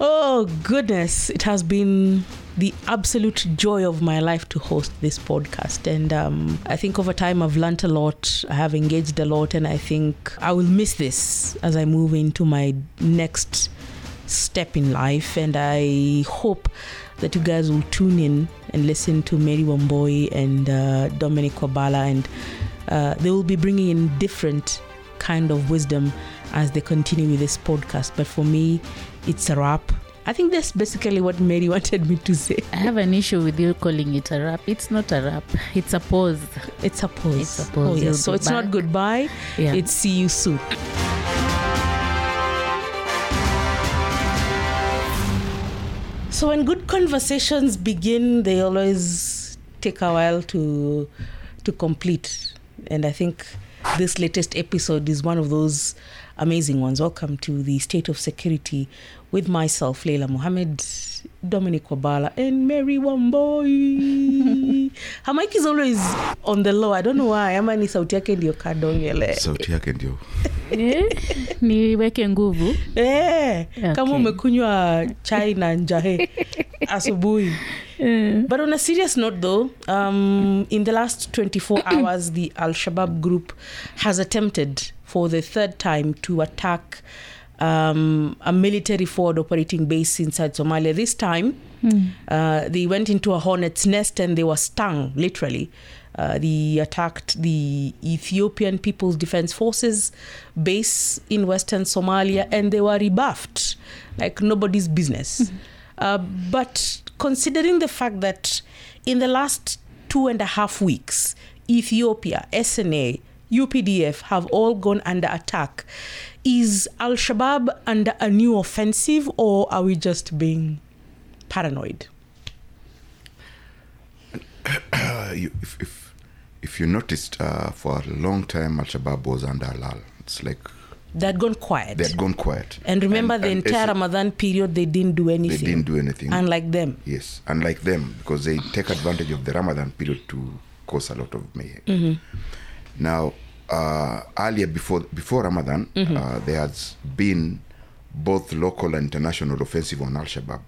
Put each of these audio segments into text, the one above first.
Oh, goodness. It has been the absolute joy of my life to host this podcast. And um, I think over time I've learned a lot, I have engaged a lot, and I think I will miss this as I move into my next step in life. And I hope that you guys will tune in and listen to Mary Wambui and uh, Dominic Wabala, and uh, they will be bringing in different kind of wisdom as they continue with this podcast. But for me, it's a wrap. I think that's basically what Mary wanted me to say. I have an issue with you calling it a rap. It's not a rap. It's a pause. It's a pause. It's a pause. Oh, You'll yes. So it's not goodbye. Yeah. It's see you soon. So when good conversations begin, they always take a while to to complete. And I think this latest episode is one of those amazing ones. Welcome to the State of Security with myself, Leila Mohammed, Dominic Wabala, and Mary Wamboi. Her mic is always on the low. I don't know why. Ama ni sauti yake ndio kadongele. sauti yake ndio Eh, niweke nguvu Eh, kama umekunywa chai na njahe asubuhi but on a serious note though um, in the last 24 hours the al-shabaab group has attempted for the third time to attack um, a military forward operating base inside somalia. This time uh, they went into a hornet's nest and they were stung literally. Uh, they attacked the Ethiopian People's Defense Forces base in Western Somalia and they were rebuffed. Like nobody's business. Uh, but considering the fact that in the last two and a half weeks, Ethiopia, SNA, UPDF have all gone under attack, is Al Shabaab under a new offensive or are we just being paranoid? if, if if you noticed uh, for a long time al shabaab was under halal it's like They had gone quiet. they had gone quiet And remember the and entire Ramadan period, they didn't do anything. they didn't do anything Unlike them. yes unlike them because they take advantage of the ramadan period to cause a lot of mayhem Mm-hmm. Now uh, earlier before before ramadan Mm-hmm. uh, there has been both local and international offensive on al-shabaab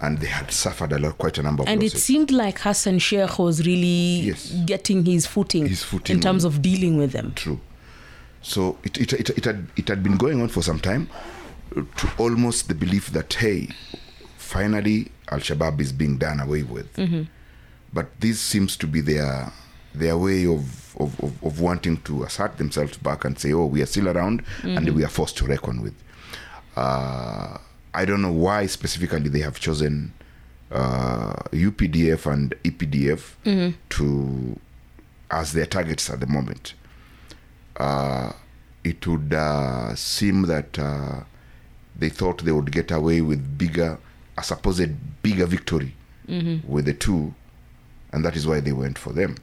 and they had suffered a lot quite a number of And it seemed like Hassan Sheikh was really Yes. getting his footing, His footing in terms of dealing with them. True. So it, it, it, it, had, it had been going on for some time uh, to almost the belief that, hey, finally Al Shabaab is being done away with. But this seems to be their their way of, of, of, of wanting to assert themselves back and say, oh, we are still around and we are forced to reckon with. Uh, I don't know why specifically they have chosen uh, UPDF and EPDF to as their targets at the moment uh, it would uh, seem that uh, they thought they would get away with bigger, a supposed bigger victory with the two, and that is why they went for them.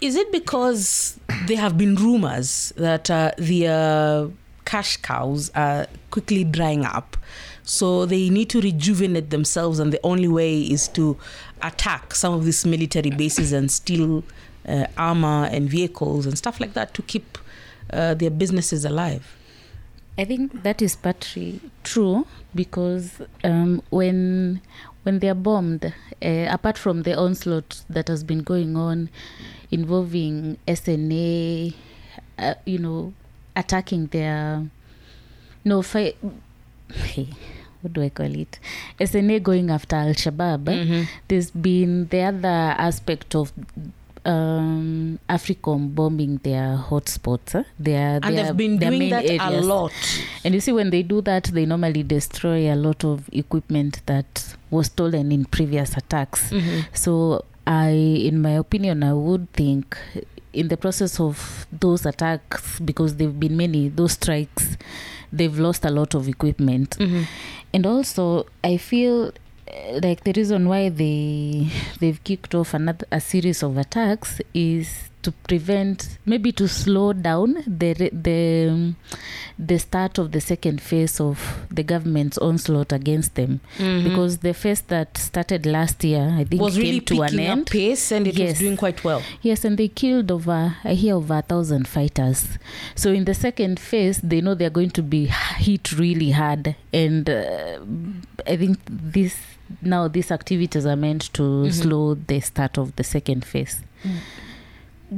Is it because there have been rumors that uh, the uh, cash cows are quickly drying up? So they need to rejuvenate themselves, and the only way is to attack some of these military bases and steal uh, armor and vehicles and stuff like that to keep uh, their businesses alive. I think that is partly true because um, when when they are bombed, uh, apart from the onslaught that has been going on, involving SNA, uh, you know, attacking their no fi- hey, what do I call it? SNA going after Al Shabaab. There's been the other aspect of um africom bombing their hotspots huh? their, And their, they've been doing that a lot. and you see when they do that they normally destroy a lot of equipment that was stolen in previous attacks. So i in my opinion i would think in the process of those attacks because they've been many those strikes they've lost a lot of equipment. And also i feel eh, like the reason why they they've kicked off another a series of attacks is to prevent maybe to slow down the the the start of the second phase of the government's onslaught against them because the phase that started last year i think was came really to an end pace and it was Yes. doing quite well. Yes, and they killed over, I hear, over a thousand fighters. So in the second phase, they know they're going to be hit really hard. And uh, I think this now these activities are meant to slow the start of the second phase.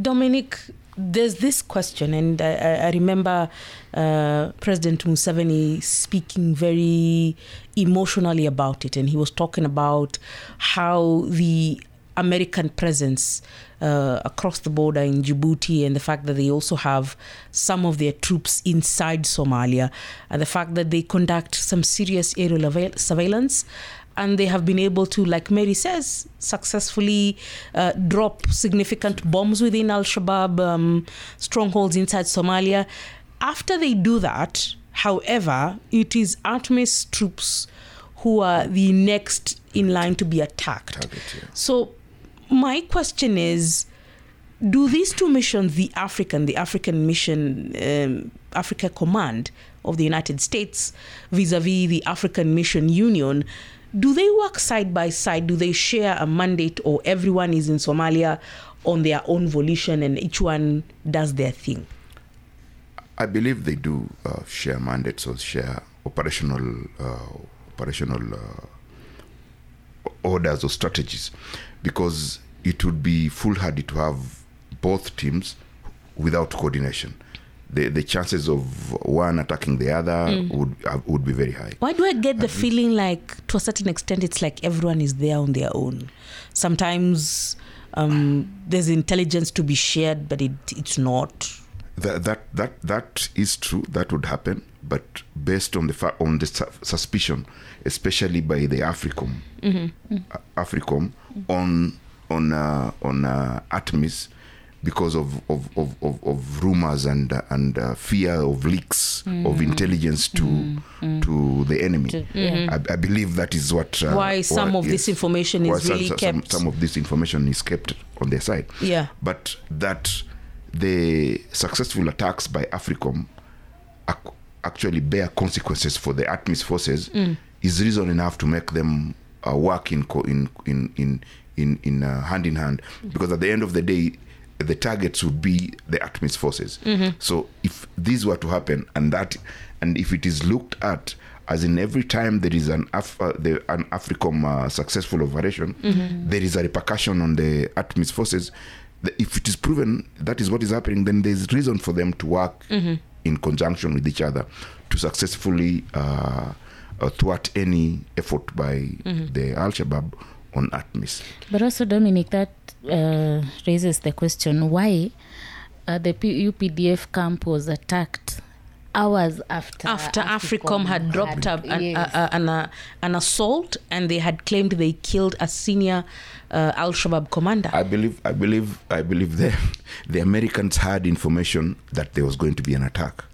Dominic, there's this question, and I, I I remember uh, President Museveni speaking very emotionally about it, and he was talking about how the American presence uh, across the border in Djibouti and the fact that they also have some of their troops inside Somalia, and the fact that they conduct some serious aerial avail- surveillance and they have been able to, like Mary says, successfully uh, drop significant bombs within Al Shabaab um, strongholds inside Somalia. After they do that, however, it is ATMIS troops who are the next in line to be attacked. Target, yeah. So, my question is do these two missions, the African, the African mission, um, Africa Command of the United States, vis a vis the African Mission Union, do they work side by side? Do they share a mandate, or everyone is in Somalia on their own volition and each one does their thing? I believe they do uh, share mandates or share operational uh, operational uh, orders or strategies, because it would be foolhardy to have both teams without coordination. The the chances of one attacking the other would uh, would be very high. Why do I get the feeling like, to a certain extent, it's like everyone is there on their own? Sometimes um, there's intelligence to be shared, but it, it's not. That that that that is true. That would happen, but based on the fa- on the su- suspicion, especially by the Africom, uh, Africom on on uh, on uh, ATMIS, because of of, of, of, of rumors and uh, and uh, fear of leaks of intelligence to to the enemy. To- yeah. I, I believe that is what uh, Why some why- of this information is really some, kept. Some of this information is kept on their side yeah. but that the successful attacks by AFRICOM ac- actually bear consequences for the ATMIS forces is reason enough to make them uh, work in co- in in in in, in uh, hand in hand because at the end of the day the targets would be the ATMIS forces. So if this were to happen and that and if it is looked at as in every time there is an Af- uh, the, an AFRICOM uh, successful operation, there is a repercussion on the ATMIS forces. The- If it is proven that is what is happening, then there is reason for them to work in conjunction with each other to successfully uh, uh, thwart any effort by the Al Shabaab on ATMIS. But also, Dominic, that uh, raises the question why uh, the P- UPDF camp was attacked hours after After AFRICOM had dropped a, an, yes. a, a, an, a, an assault and they had claimed they killed a senior uh, Al Shabaab commander. I believe, I believe, I believe the the Americans had information that there was going to be an attack.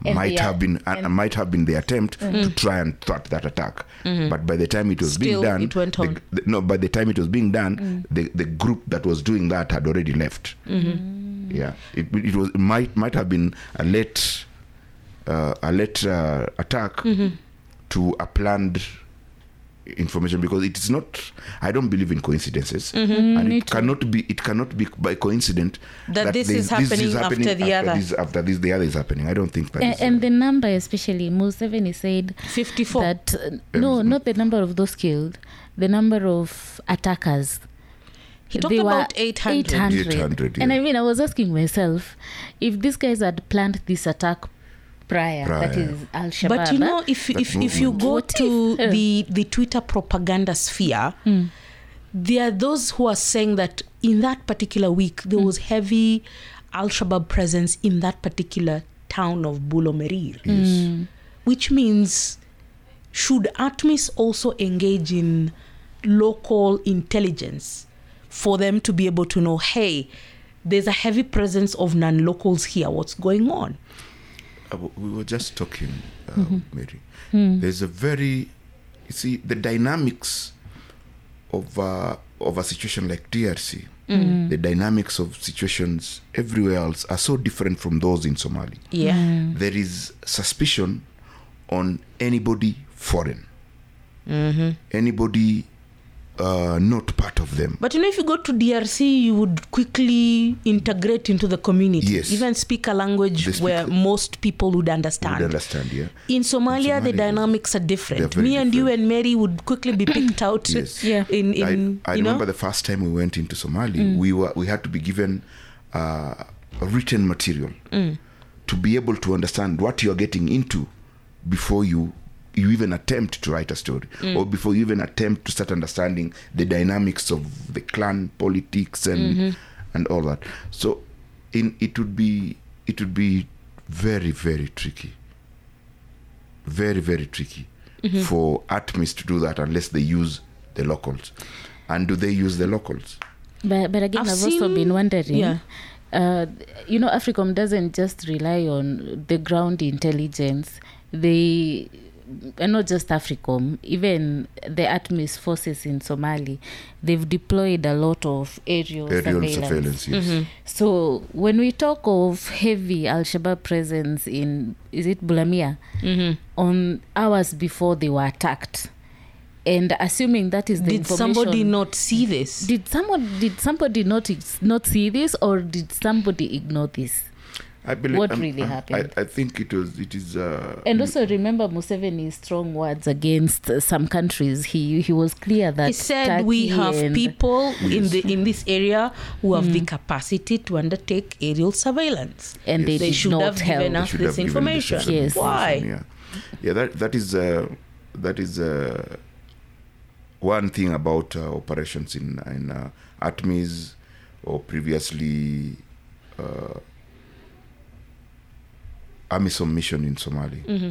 Might the- have been uh, might have been the attempt to try and thwart that attack, but by the time it was Still, being done, it went the- on. the- no, by the time it was being done, the the group that was doing that had already left. Yeah, it, it was it might might have been a late uh, a late uh, attack to a planned information because it is not i don't believe in coincidences and me it too. cannot be it cannot be by coincidence That this is happening after the other. this, after this the other is happening i don't think that A- is, and uh, the number, especially, Museveni said 54. that uh, no, not the number of those killed, the number of attackers. he talked They about 800. 800. 800, And. I mean, I was asking myself if these guys had planned this attack prior, that Prior. is Al Shabaab. But you eh? know, if That if, if you go What to if? Eh? the the Twitter propaganda sphere, hmm. there are those who are saying that in that particular week there hmm. was heavy Al Shabaab presence in that particular town of Bulomerir, yes. Hmm. which means should ATMIS also engage in local intelligence for them to be able to know, hey, there's a heavy presence of non-locals here. What's going on? Uh, w- we were just talking, uh, Mary. There's a very, you see, the dynamics of uh, of a situation like DRC, the dynamics of situations everywhere else are so different from those in Somalia. Yeah. There is suspicion on anybody foreign, anybody uh, not part of them. But you know, if you go to DRC, you would quickly integrate into the community. Yes. Even speak a language speak- where most people would understand. Would understand, yeah. In Somalia, the Somalia, dynamics are different. They're Me and you and Mary would quickly be picked out. Yes. Yeah. In in I, I you know. remember the first time we went into Somali, we were we had to be given uh, a written material to be able to understand what you're getting into before you you even attempt to write a story mm. or before you even attempt to start understanding the dynamics of the clan politics and mm-hmm. and all that so in it would be it would be very very tricky very very tricky mm-hmm. for ATMIS to do that unless they use the locals and do they use the locals But, but again, I've I've, also been wondering. yeah. Uh, you know, AFRICOM doesn't just rely on the ground intelligence. They, and not just AFRICOM, even the ATMIS forces in Somali, they've deployed a lot of aerial, aerial surveillance. surveillance yes. Mm-hmm. So when we talk of heavy Al Shabaab presence in, is it Bulamia, mm-hmm. on hours before they were attacked, and assuming that is the did somebody not see this? did someone did somebody not not see this or did somebody ignore this I believe What um, really I- happened? I, I think it was it is uh, and also remember Museveni's strong words against uh, some countries he he was clear that he said we have and- people in the in this area who have the capacity to undertake aerial surveillance. and they, They should not have help given they us should this have given information. Yes. Why? Yeah, yeah. That that is uh, that is uh, one thing about uh, operations in in uh, ATMIS or previously uh, AMISOM mission in Somali. Mm-hmm.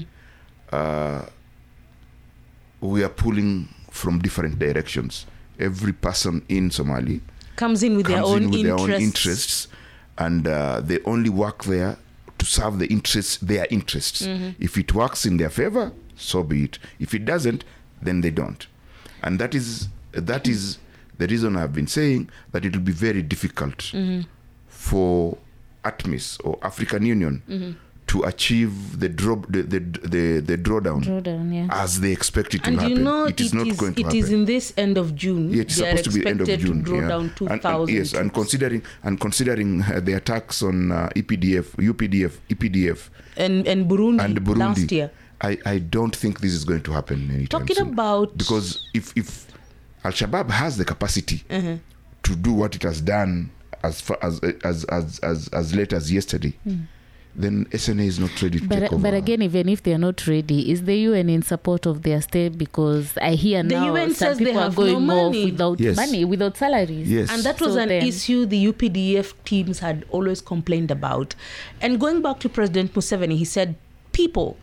Uh, we are pulling from different directions. Every person in Somali Comes in with their comes own in with interests. their own interests and uh, they only work there to serve the interests their interests Mm-hmm. if it works in their favor so be it if it doesn't then they don't and that is that is the reason i've been saying that it will be very difficult Mm-hmm. for atmis or african union Mm-hmm. To achieve the drop the the the, the drawdown Jordan, yeah. as they expect it to And happen you know, it is not going to it happen is in this end of June. yeah, it's they supposed to be end of June. to draw yeah. down two and, thousand. yes, and considering and considering uh, the attacks on uh, EPDF, UPDF, EPDF, and and Burundi, and Burundi, last year. I, I don't think this is going to happen anytime Talking soon. about because if if Al Shabaab has the capacity Uh-huh. to do what it has done as far as as as as, as late as yesterday, then SNA is not ready to take But, over. but again, even if they're not ready, is the UN in support of their state? Because I hear The now UN some says they people are have no going off without Yes. money, without salaries. yes, And that was So an then- issue the UPDF teams had always complained about. And going back to President Museveni, he said, People,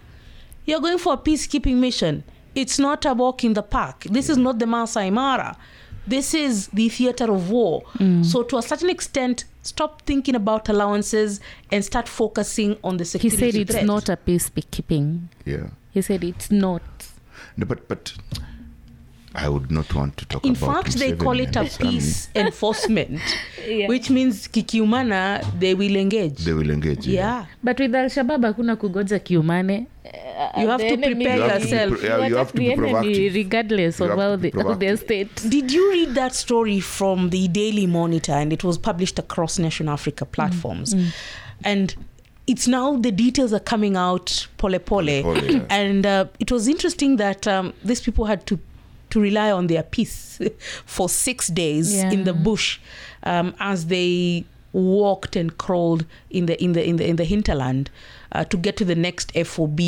you're going for a peacekeeping mission. It's not a walk in the park. This is not the Masai Mara. This is the theater of war. Mm. So, to a certain extent, stop thinking about allowances and start focusing on the security. He said it's threat. not a peacekeeping. yeah. He said it's not. No, but but I would not want to talk about it. In about. fact, they call it a and his army. peace enforcement, Yeah. which means kikiumana, they will engage. They will engage. yeah. But with Al Shabaab, hakuna kugoja kiumane. Uh, You have to enemy- prepare You have to be yourself. yeah, you have to be enemy proactive. regardless You of have how to they, of their state. Did you read that story from the Daily Monitor? And it was published across Nation Africa platforms. And it's now the details are coming out pole pole. Pole, yeah. And uh, it was interesting that um, these people had to to rely on their peace for six days in the bush um, as they walked and crawled in the in the in the in the hinterland uh, to get to the next FOB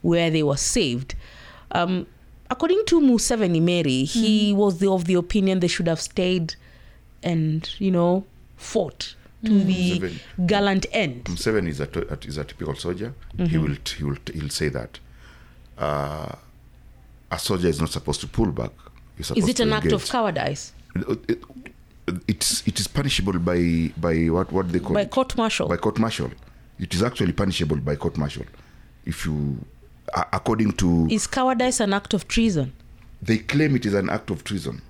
where they were saved. Um, according to Museveni Mary, he was the, of the opinion they should have stayed and you know fought to the Museveni. gallant end. Museveni is a, t- is a typical soldier. He will he will he'll say that uh, a soldier is not supposed to pull back. Is it an act of cowardice It- it's it is punishable by by what what they call by court martial? by court martial. It is actually punishable by court martial if you according to Is cowardice an act of treason? they claim it is an act of treason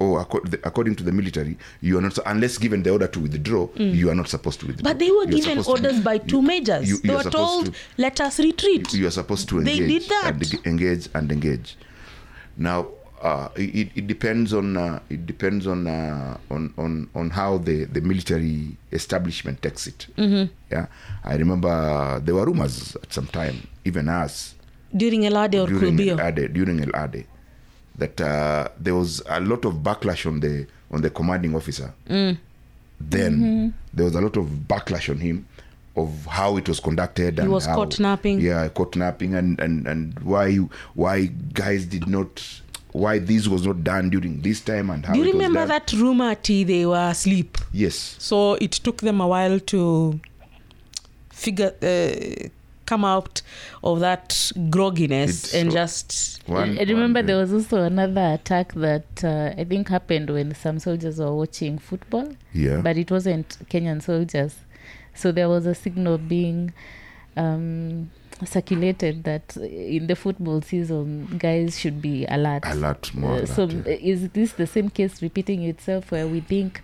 or according to the military, you are not unless given the order to withdraw. You are not supposed to withdraw. But they were given supposed to- orders by you- two majors. you- they you are were told, to- let us retreat. you are supposed to engage. They did that. and engage and engage now uh, it, it depends on uh, it depends on, uh, on on on how the the military establishment takes it Mm-hmm. yeah i remember uh, there were rumors at some time even us During El Elade or during Kulbiyow. El Adde, during El Adde, that uh, there was a lot of backlash on the on the commanding officer. Mm. Then Mm-hmm. there was a lot of backlash on him of how it was conducted. and was how, caught napping. Yeah, caught napping, and and and why why guys did not why this was not done during this time and how. Do you remember that rumor, T? They were asleep. Yes. So it took them a while to figure, uh, come out of that grogginess It's and so- just. One, I remember one- there was also another attack that uh, I think happened when some soldiers were watching football, Yeah. but it wasn't Kenyan soldiers. So there was a signal being um, circulated that in the football season, guys should be alert. alert more. Uh, alert, so yeah. is this the same case repeating itself where we think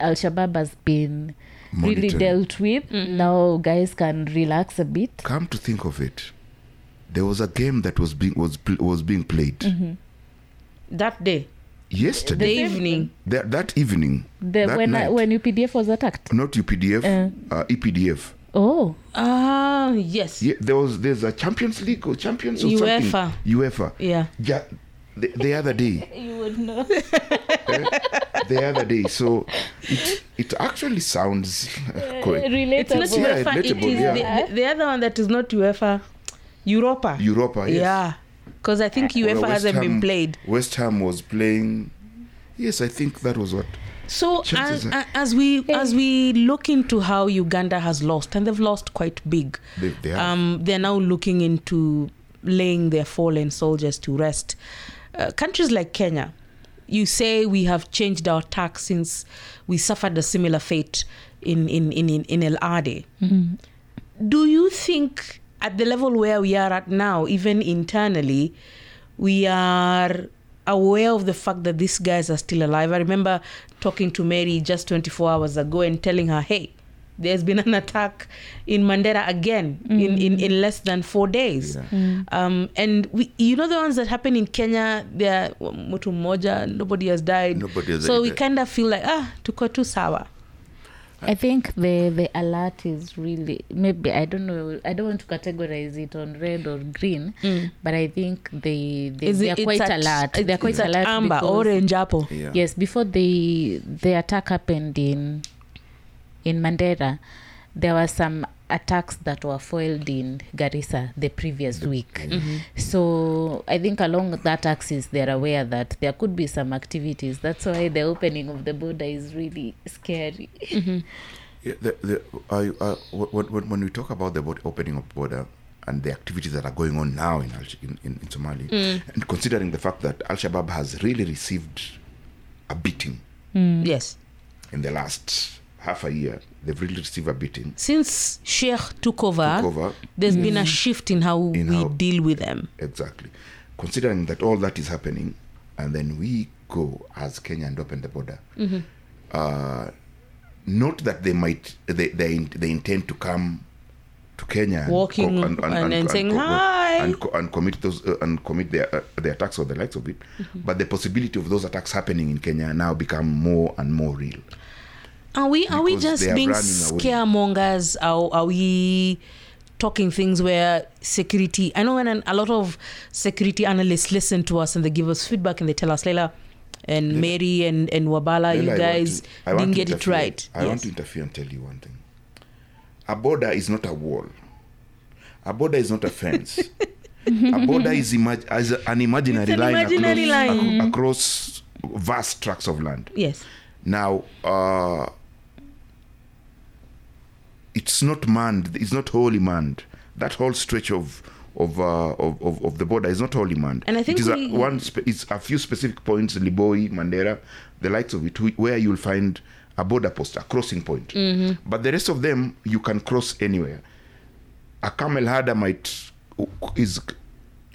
Al Shabaab has been really dealt with? Now guys can relax a bit. come to think of it, there was a game that was being was was being played Mm-hmm. That day, Yesterday the yesterday. evening. that that evening. The, that when night, when UPDF was attacked. not UPDF, Uh. uh, EPDF. Oh, Ah, yes. Yeah, there was there's a Champions League or Champions or UEFA. something. UEFA. Yeah. Yeah, the, the other day, you would know. the other day. So it it actually sounds uh, correct. It's not Yeah, UEFA. Relatable, is yeah. the, the, the other one that is not UEFA, Europa. Europa. Yes. Yeah, because I think Well, UEFA West hasn't been played. West Ham was playing. Yes, I think that was what. So as, are- as we as we look into how Uganda has lost, and they've lost quite big, They, they have. um, they're now looking into laying their fallen soldiers to rest. Uh, countries like Kenya, you say we have changed our tax since we suffered a similar fate in in in in, in El Adde. Do you think at the level where we are at now, even internally, we are aware of the fact that these guys are still alive? I remember talking to Mary just 24 hours ago and telling her, hey, there's been an attack in Mandera again in, in, in less than four days. Yeah. Um, and we, you know the ones that happen in Kenya, they're mtu mmoja, nobody has died. Nobody has so we kind of feel like, ah, tuko tu sawa. I think the the alert is really maybe I don't know I don't want to categorize it on red or green, but I think they they, they it- are quite at- alert. They're quite alert. amber, because- orange, apple. Yeah. Yes, before the the attack happened in in Mandera, there were some attacks that were foiled in Garissa the previous week. Mm-hmm. So I think along that axis, they're aware that there could be some activities. That's why the opening of the border is really scary. Mm-hmm. Yeah, the, the, I, uh, when, when, when we talk about the opening of border and the activities that are going on now in, in, in, in Somalia, mm. and considering the fact that Al Shabaab has really received a beating mm. Mm. Yes. in the last half a year, they've really received a beating. Since Sheikh took over, Took over. there's been a shift in how In we how- deal with them. Exactly. Considering that all that is happening, and then we go as Kenya and open the border. Uh, not that they might they they, they intend to come to Kenya and Walking and then saying, "Hi." and, co- and commit those uh, and commit their uh, the attacks or the likes of it, but the possibility of those attacks happening in Kenya now become more and more real. Are we are we just being scaremongers? Are, are we talking things where security? I know when an, a lot of security analysts listen to us and they give us feedback and they tell us, Leila and Mary and, and Wabala, you I want guys to- I didn't get it right. I want to interfere and tell you one thing. A border is not a wall. A border is not a fence. a border is, imag- is an imaginary an line, imaginary across, line. across vast tracts of land. Yes. Now, uh, it's not manned. It's not wholly manned. That whole stretch of of, uh, of, of of the border is not wholly manned. And I think it is we- a, one. Spe- it's a few specific points, Liboi, Mandera, the likes of it, where you'll find a border post, a crossing point. Mm-hmm. But the rest of them, you can cross anywhere. A camel herder might is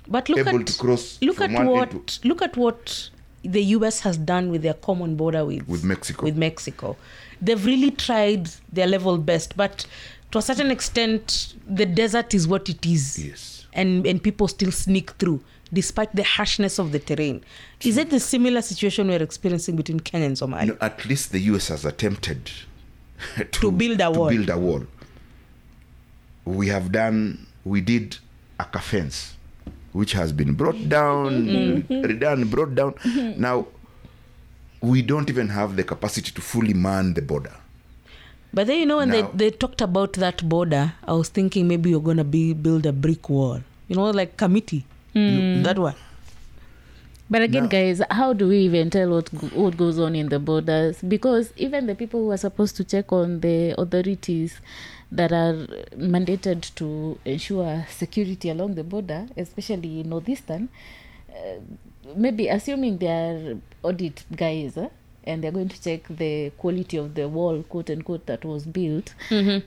But look able at to cross look at what look at what the US has done with their common border with With Mexico. With Mexico, they've really tried their level best, but to a certain extent, the desert is what it is, Yes. and and people still sneak through despite the harshness of the terrain. Is it the similar situation we're experiencing between Kenya and Somalia? Know, at least the US has attempted to, To build a wall. To build a wall. We have done, we did a fence, which has been brought down, Mm-hmm. redone, brought down. Now, we don't even have the capacity to fully man the border. But then you know when Now- they, they talked about that border, I was thinking maybe you're gonna be build a brick wall. You know, like committee. That one. But again, No. guys, how do we even tell what what goes on in the borders? Because even the people who are supposed to check on the authorities that are mandated to ensure security along the border, especially in northeastern, uh, maybe assuming they are audit guys. eh, and they're going to check the quality of the wall quote unquote that was built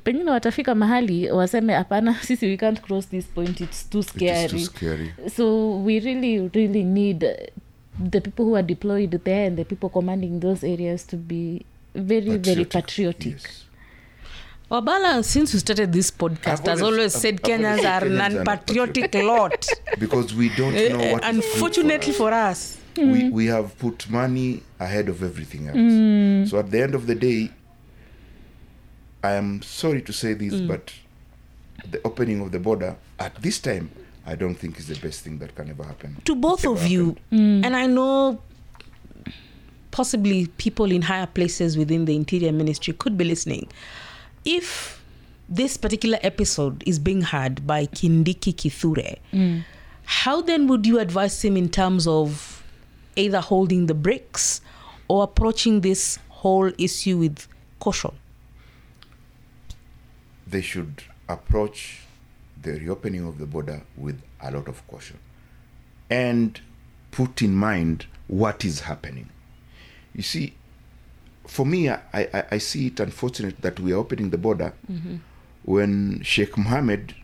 pengine watafika mahali waseme hapana sisi we can't cross this point it's too scary is too scary. so we really really need the people who are deployed there and the people commanding those areas to be very very patriotic Yes. Wabala, since we started this podcast, I've has always- always said I've- I've always Kenyans said are Kenyans are non-patriotic lot. Because we don't Eh, know eh, what is good Unfortunately for us. for us. we, mm. we have put money ahead of everything else. Mm. So at the end of the day, I am sorry to say this, mm. but the opening of the border at this time, I don't think is the best thing that can ever happen. to both Ever of you, happened. and I know possibly people in higher places within the interior ministry could be listening. If this particular episode is being heard by Kindiki Kithure, mm. how then would you advise him in terms of either holding the brakes or approaching this whole issue with caution? They should approach the reopening of the border with a lot of caution and put in mind what is happening. You see, for me, I, I, I see it unfortunate that we are opening the border when Sheikh Mohammed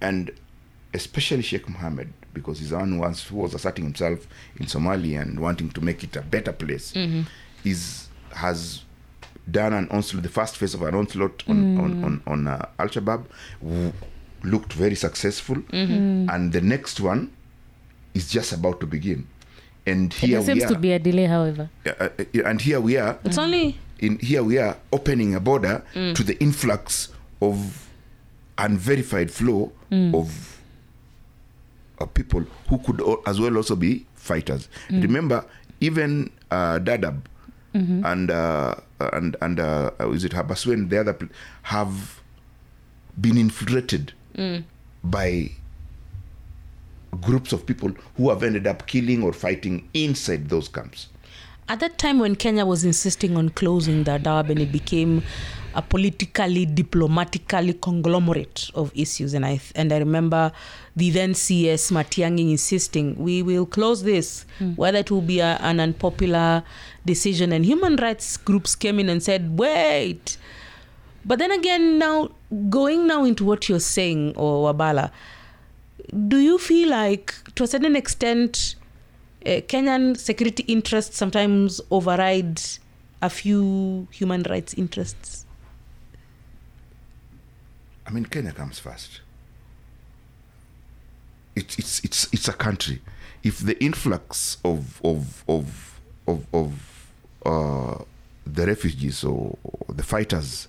and especially Sheikh Mohammed, because he's the one who was, asserting himself in Somalia and wanting to make it a better place, is has done an onslaught, the first phase of an onslaught on on on, on uh, Al Shabaab, w- looked very successful, and the next one is just about to begin. And here there seems are, to be a delay however. Uh, uh, and here we are. It's only in here we are opening a border to the influx of unverified flow of uh, people who could as well also be fighters. Remember, even uh, Dadaab and uh, and and uh, uh, is it Habaswein, the other pl- have been infiltrated by groups of people who have ended up killing or fighting inside those camps. At that time when Kenya was insisting on closing the Dab and it became a politically, diplomatically conglomerate of issues, and I and I remember the then CS Matiang'i insisting we will close this, hmm. whether it will be a, an unpopular decision. And human rights groups came in and said, "Wait." But then again, now going now into what you're saying, or Wabala, do you feel like to a certain extent uh, Kenyan security interests sometimes override a few human rights interests? I mean, Kenya comes first. It's it's it's it's a country. If the influx of of of of of uh, the refugees or the fighters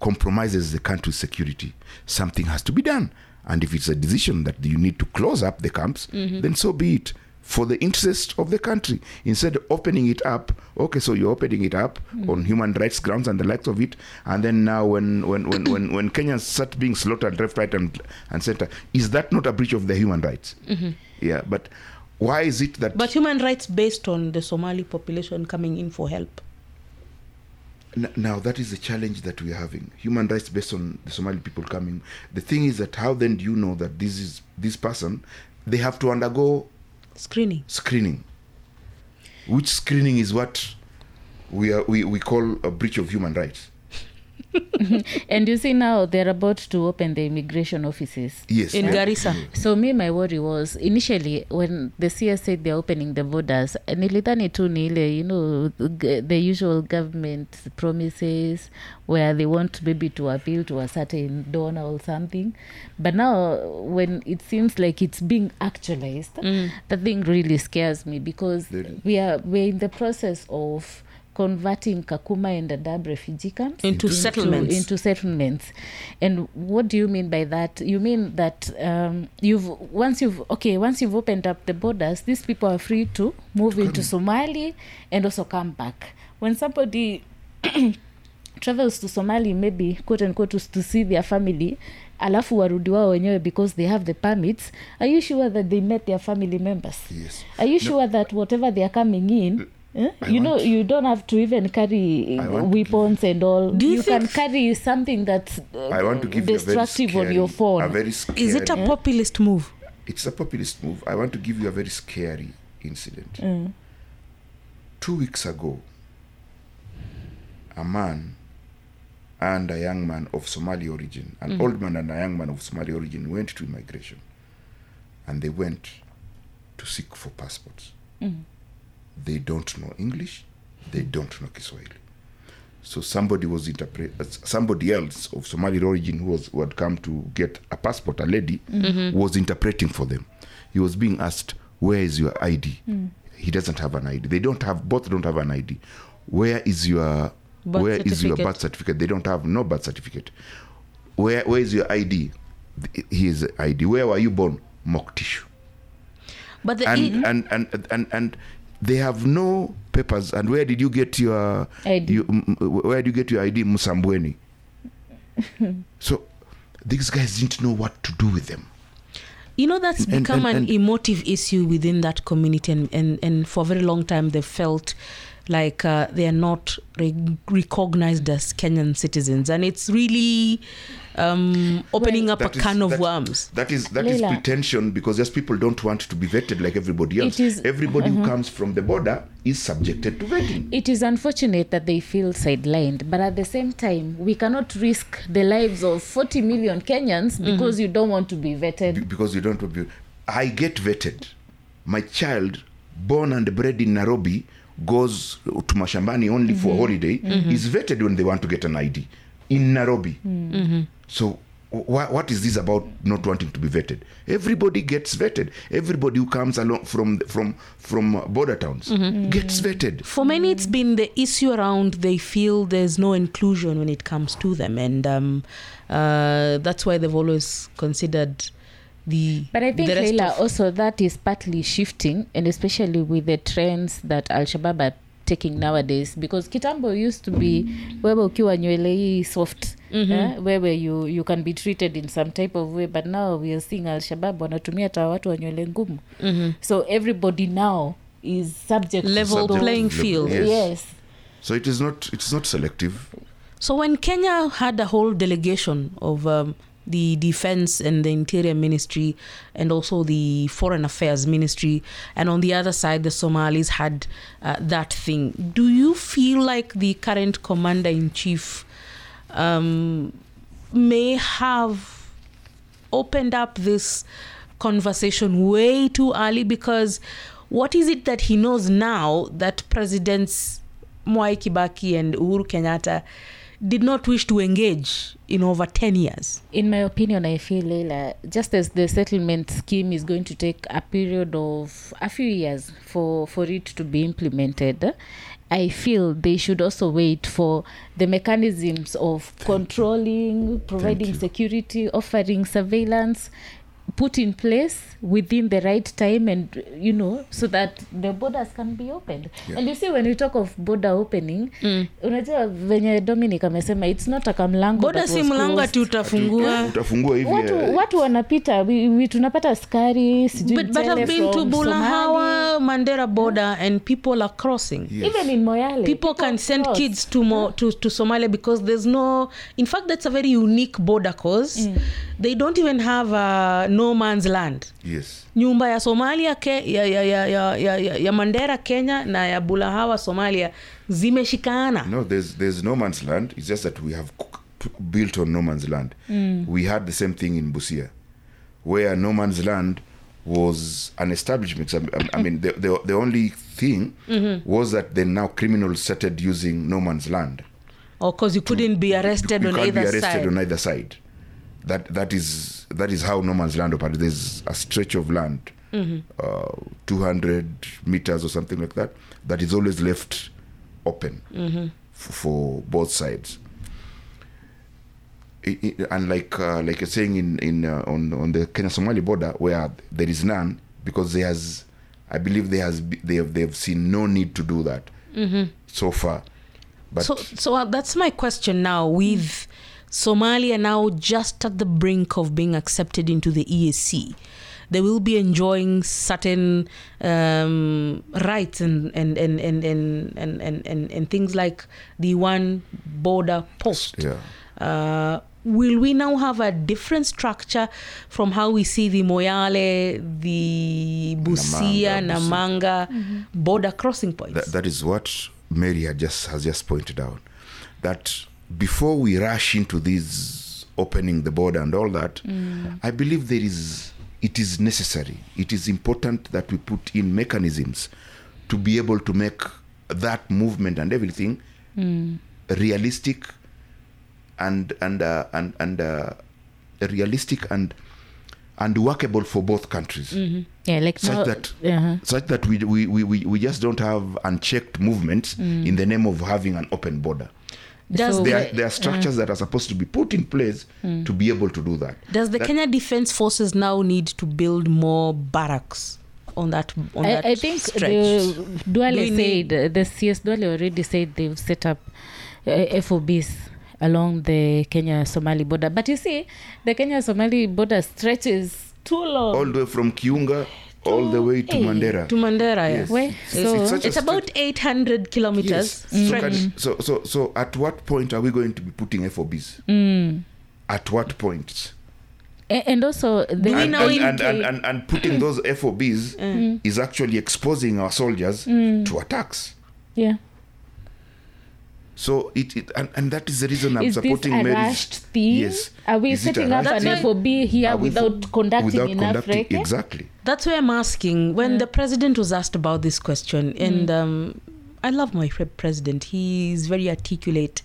compromises the country's security, something has to be done. And if it's a decision that you need to close up the camps, mm-hmm. then so be it. For the interest of the country, instead of opening it up, okay, so you're opening it up mm-hmm. on human rights grounds and the likes of it, and then now when when when when, when Kenyans start being slaughtered left, right, and and center, is that not a breach of their human rights? Mm-hmm. Yeah, but why is it that But human rights based on the Somali population coming in for help. Now that is the challenge that we are having. Human rights based on the somali people coming. The thing is that how then do you know that this is this person they have to undergo Screening. screening. Which screening is what we are we, we call a breach of human rights and you see now they're about to open the immigration offices yes In yeah. Garissa. so me my worry was initially when the CS said they're opening the borders nilidhani tu ni ile you know the usual government promises where they want maybe to appeal to a certain donor or something but now when it seems like it's being actualized mm. that thing really scares me because we are we're in the process of converting kakuma and dadaab refugee camps Into settlements. into settlements. And what do you mean by that? You mean that um, you've once you've okay once you've opened up the borders these people are free to move into somali and also come back. When somebody travels to somali maybe quote unquote to, to see their family alafu warudi wao wenyewe because they have the permits are you sure that they met their family members? Yes. are you sure that whatever they are coming in eh, I you know you don't have to even carry I want to weapons and all Do you you can carry something that's uh, I want to give you a very destructive scary, on your phone A very scary, Is it a populist move? It's a populist move. I want to give you a very scary incident. Mm. Two weeks ago, a man and a young man of Somali origin, an old man and a young man of Somali origin, went to immigration, and they went to seek for passports. They don't know English. They don't know Kiswahili. So somebody was interpret uh, somebody else of Somali origin who was who had come to get a passport, a lady, was interpreting for them. He was being asked, "Where is your ID?" He doesn't have an ID. They don't have both don't have an ID. Where is your Birth where is your certificate. birth certificate? They don't have no birth certificate. Where where is your ID? The ID. Where were you born? Moktishu But the and, and and and and they have no papers. And where did you get your ID. You, m- m- where did you get your ID, Msambweni? so these guys didn't know what to do with them. you know that's And- become and- an and- emotive issue within that community and, and, and for a very long time they felt like uh, they are not re- recognized as kenyan citizens and it's really um, opening up a That is- can of that- worms That is that is Leila. pretension because just people don't want to be vetted like everybody else. It is- Everybody who mm-hmm. comes from the border is subjected to vetting. it is unfortunate that they feel sidelined but at the same time we cannot risk the lives of 40 million kenyans mm-hmm. because you don't want to be vetted Be- because you don't want to be- I get vetted. My child, born and bred in Nairobi, goes to Mashambani only for a holiday, is vetted when they want to get an ID in Nairobi. So, wh- what is this about not wanting to be vetted? Everybody gets vetted. Everybody who comes along from from from uh, border towns gets vetted. for many it's been the issue around they feel there's no inclusion when it comes to them and um, uh, that's why they've always considered the But I think, the Leila, also that is partly shifting, and especially with the trends that Al Shabaab are taking nowadays. Because Kitambo used to be wewe ukiwa nywele hii soft eh, wewe you, you can be treated in some type of way but now we are seeing Al Shabaab wanatumia hata watu wa nywele ngumu so everybody now is subject Level subject playing field. yes. yes. So it is not it is not selective. So when Kenya had a whole delegation of um, the defense and the interior ministry and also the foreign affairs ministry. And on the other side the somalis had uh, that thing. Do you feel like the current commander in chief um, may have opened up this conversation way too early? Because what is it that he knows now that presidents Mwai Kibaki and Uhuru Kenyatta did not wish to engage in over 10 years? in my opinion i feel Leila, just as the settlement scheme is going to take a period of a few years for for it to be implemented i feel they should also wait for the mechanisms of controlling providing security offering surveillance put in place within the right time and you know so that the borders can be opened Yeah. and you see when we talk of border opening unajua venye dominic amesema it's not a kamlango boda si mlango ati utafungua Utafungua hivi. watu, watu wanapita we, we, tunapata skari sijui but, but mchele i've been to bulahawa mandera border and people are crossing yes. Even in moyale people can send cross. kids to, Mo, to to Somalia because there's no. In fact, that's a very unique border cause they don't even have a no man's land. Yes. Nyumba ya Somalia ke, ya, ya, ya, ya, ya, ya, ya Mandera Kenya na ya Bulahawa Somalia zimeshikana. No, there's there's no man's land. It's just that we have built on no man's land. We had the same thing in Busia, where no man's land was an establishment. I, I- mean, the, the, the only thing was that then now criminals started using no man's land. Or because you couldn't be arrested you on can't either be arrested side. on either side. That that is that is how no man's land operates. There's a stretch of land, Mm-hmm. uh, 200 meters or something like that, that is always left open Mm-hmm. f- for both sides. I- I- and like uh, like you're saying in in uh, on on the Kenya Somali border where there is none because there has I believe there has they have they have seen no need to do that so far. But Mm-hmm. so, so uh, that's my question now. With Somalia now just at the brink of being accepted into the EAC, they will be enjoying certain um, rights and and and and and, and, and, and and things like the one border post. yeah. Uh, will we now have a different structure from how we see the Moyale, the Busia, Namanga, Namanga, border crossing points? that, that is what Mary had just has just pointed out. That before we rush into this opening the border and all that, I believe there is it is necessary. It is important that we put in mechanisms to be able to make that movement and everything realistic and and uh, and and uh, realistic and and workable for both countries Yeah, like such now, that uh-huh. such that we, we, we, we we just don't have unchecked movements in the name of having an open border. Does So There the- are, there are structures that are supposed to be put in place to be able to do that. Does the That- Kenya Defense Forces now need to build more barracks on that on that I, I think stretch? the Duale Do need- said uh, the CS Duale already said they've set up uh, FOBs along the Kenya Somali border. But you see, the Kenya Somali border stretches too long. all the way from Kiunga all the way to Hey, Mandera. to Mandera, Yes. yes. Where? So- it's It's about 800 kilometers Yes. So, stretch. can, so so so at what point are we going to be putting FOBs? Mm. At what point? A- and also, the, we and, and, and, and, and, and putting those FOBs is actually exposing our soldiers to attacks. yeah. So it, it and, and that is the reason I'm Is this supporting a Mary's. rushed thing? Yes. Are we Is setting up rushed an thing? FOB here Are we- without conducting without enough conducting- record? Exactly. That's why I'm asking. When the president was asked about this question, and um, I love my pre- president. He's very articulate,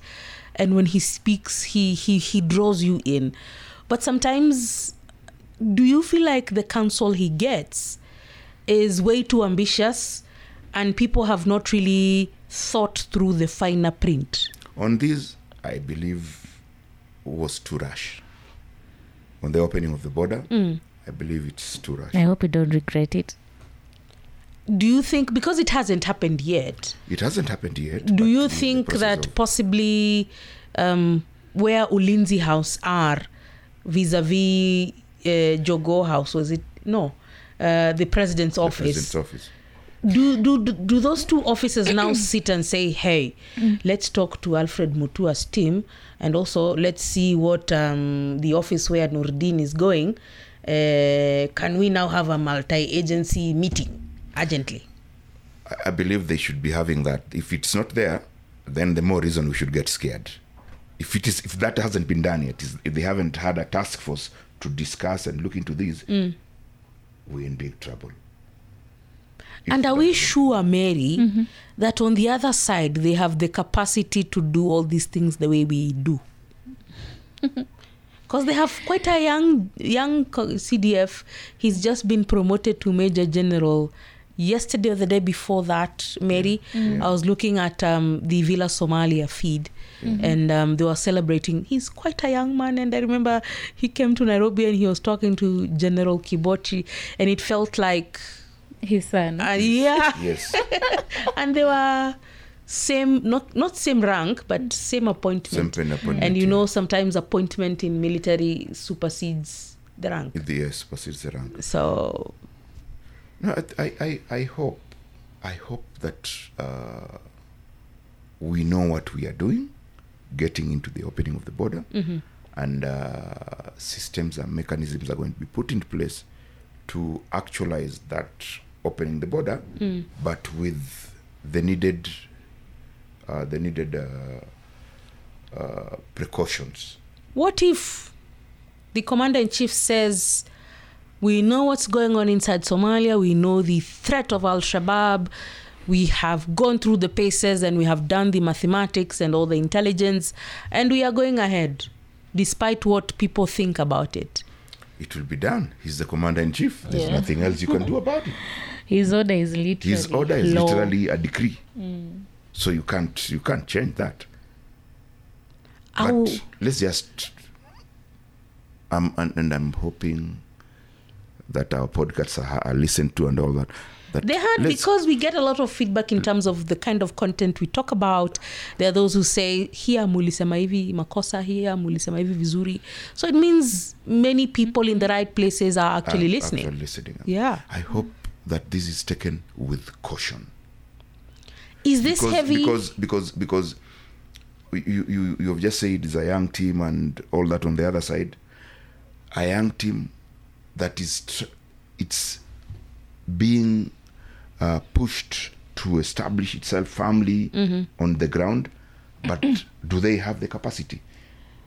and when he speaks, he he he draws you in. But sometimes, do you feel like the counsel he gets is way too ambitious, and people have not really thought through the finer print? On this, I believe was too rush. On the opening of the border, Mm. I believe it's too rush. I hope you don't regret it. Do you think because it hasn't happened yet? It hasn't happened yet. Do you think that of- possibly um, where Ulinzi House are vis-a-vis uh, Jogoo House was it no uh, the president's the office president's office? Do, do do do those two officers now sit and say hey let's talk to Alfred Mutua's team and also let's see what um, the office where Nurdin is going uh, can we now have a multi-agency meeting urgently I- I believe they should be having that. If it's not there, then the more reason we should get scared. If it is, if that hasn't been done yet, if they haven't had a task force to discuss and look into this, Mm. we're in big trouble. And are we sure, Mary, that on the other side they have the capacity to do all these things the way we do? Because they have quite a young young CDF. He's just been promoted to Major General. Yesterday or the day before that, Mary, I was looking at um, the Villa Somalia feed, and um, they were celebrating. He's quite a young man, and I remember he came to Nairobi and he was talking to General Kibochi, and it felt like His son. uh, yeah, Yes. and they were same, not not same rank, but same appointment. Same pen appointment, and you yeah. know, sometimes appointment in military supersedes the rank. If the yes, proceeds the rank. So No, I, I, I, I hope, I hope that uh, we know what we are doing, getting into the opening of the border, and uh, systems and mechanisms are going to be put into place to actualize that opening the border, but with the needed, uh, the needed uh, uh, precautions. What if the commander in chief says, We know what's going on inside Somalia, we know the threat of Al Shabaab, we have gone through the paces and we have done the mathematics and all the intelligence, and we are going ahead, despite what people think about it. It will be done. He's the commander in chief. There's Yeah. nothing else you can do about it. His order is literally His order is law. literally a decree. So you can't you can't change that. But Ow. let's just um, and, and I'm hoping that our podcasts are, are listened to and all that. That They had let's- because we get a lot of feedback in mm. terms of the kind of content we talk about. There are those who say here mulisema hivi makosa here mulisema hivi vizuri. So it means many people in the right places are actually are listening. actually listening. Yeah. I hope that this is taken with caution. Is this because, heavy? because because because you, you you have just said it's a young team and all that on the other side a young team that is tr- it's being uh, pushed to establish itself firmly on the ground but do they have the capacity?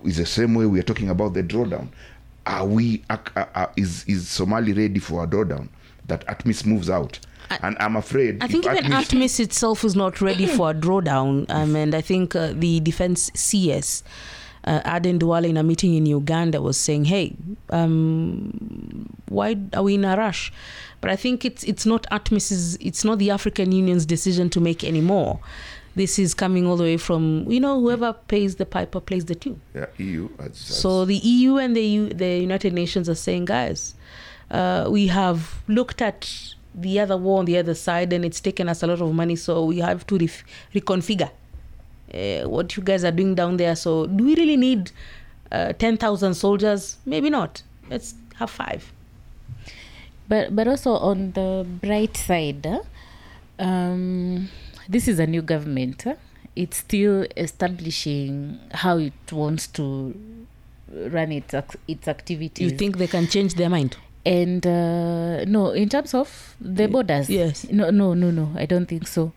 Is the same way we are talking about the drawdown. Are we uh, uh, uh, is is somali ready for a drawdown that atmis moves out? And i'm afraid I think even ATMIS Atmis itself is not ready for a drawdown. Um, and I think uh, the defense CS, uh, Aden Duale, in a meeting in Uganda, was saying, hey, um, why are we in a rush? But I think it's it's not Atmis's, it's not the African Union's decision to make anymore. This is coming all the way from, you know, whoever pays the piper plays the tune. yeah, EU. As, So the EU and the U, the United Nations are saying, guys, uh, we have looked at the other war on the other side, and it's taken us a lot of money. So we have to ref- reconfigure uh, what you guys are doing down there. So do we really need uh, ten thousand soldiers? Maybe not. Let's have five. But but also on the bright side, uh, um, this is a new government. uh, It's still establishing how it wants to run its its activities. You think they can change their mind? and uh, no, in terms of the borders, yes. No, no, no, no. I don't think so.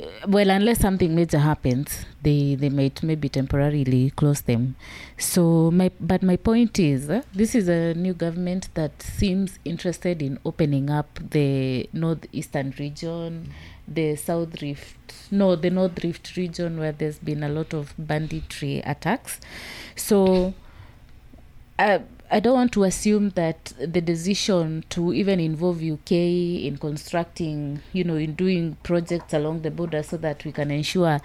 Uh, Well, unless something major happens, they they might maybe temporarily close them. So my but my point is, uh, this is a new government that seems interested in opening up the northeastern region, the south rift, no, the north rift region where there's been a lot of banditry attacks. So. I, I don't want to assume that the decision to even involve UK in constructing, you know, in doing projects along the border so that we can ensure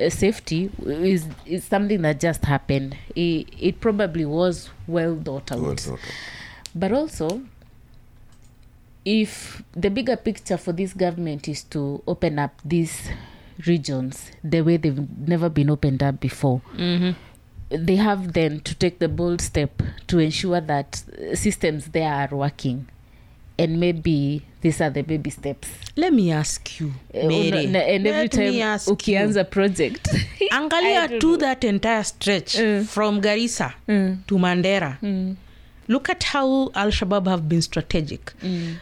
uh, safety is is something that just happened. It, it probably was well thought out. Well thought of. But also, if the bigger picture for this government is to open up these regions the way they've never been opened up before, Mm-hmm. They have then to take the bold step to ensure that systems there are working. And maybe these are the baby steps. Let me ask you, Uh, and every Let time ukianza project Angalia to that entire stretch Mm. from Garissa Mm. to Mandera. Mm. Look at how al-shabab have been strategic.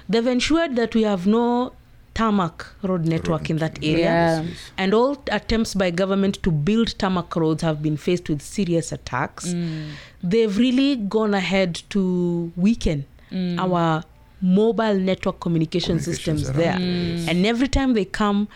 They've ensured that we have no tarmac road network in that area. Yeah. And all attempts by government to build tarmac roads have been faced with serious attacks. Mm. They've really gone ahead to weaken Mm. our mobile network communication Communications systems there. there, yes. And every time they come,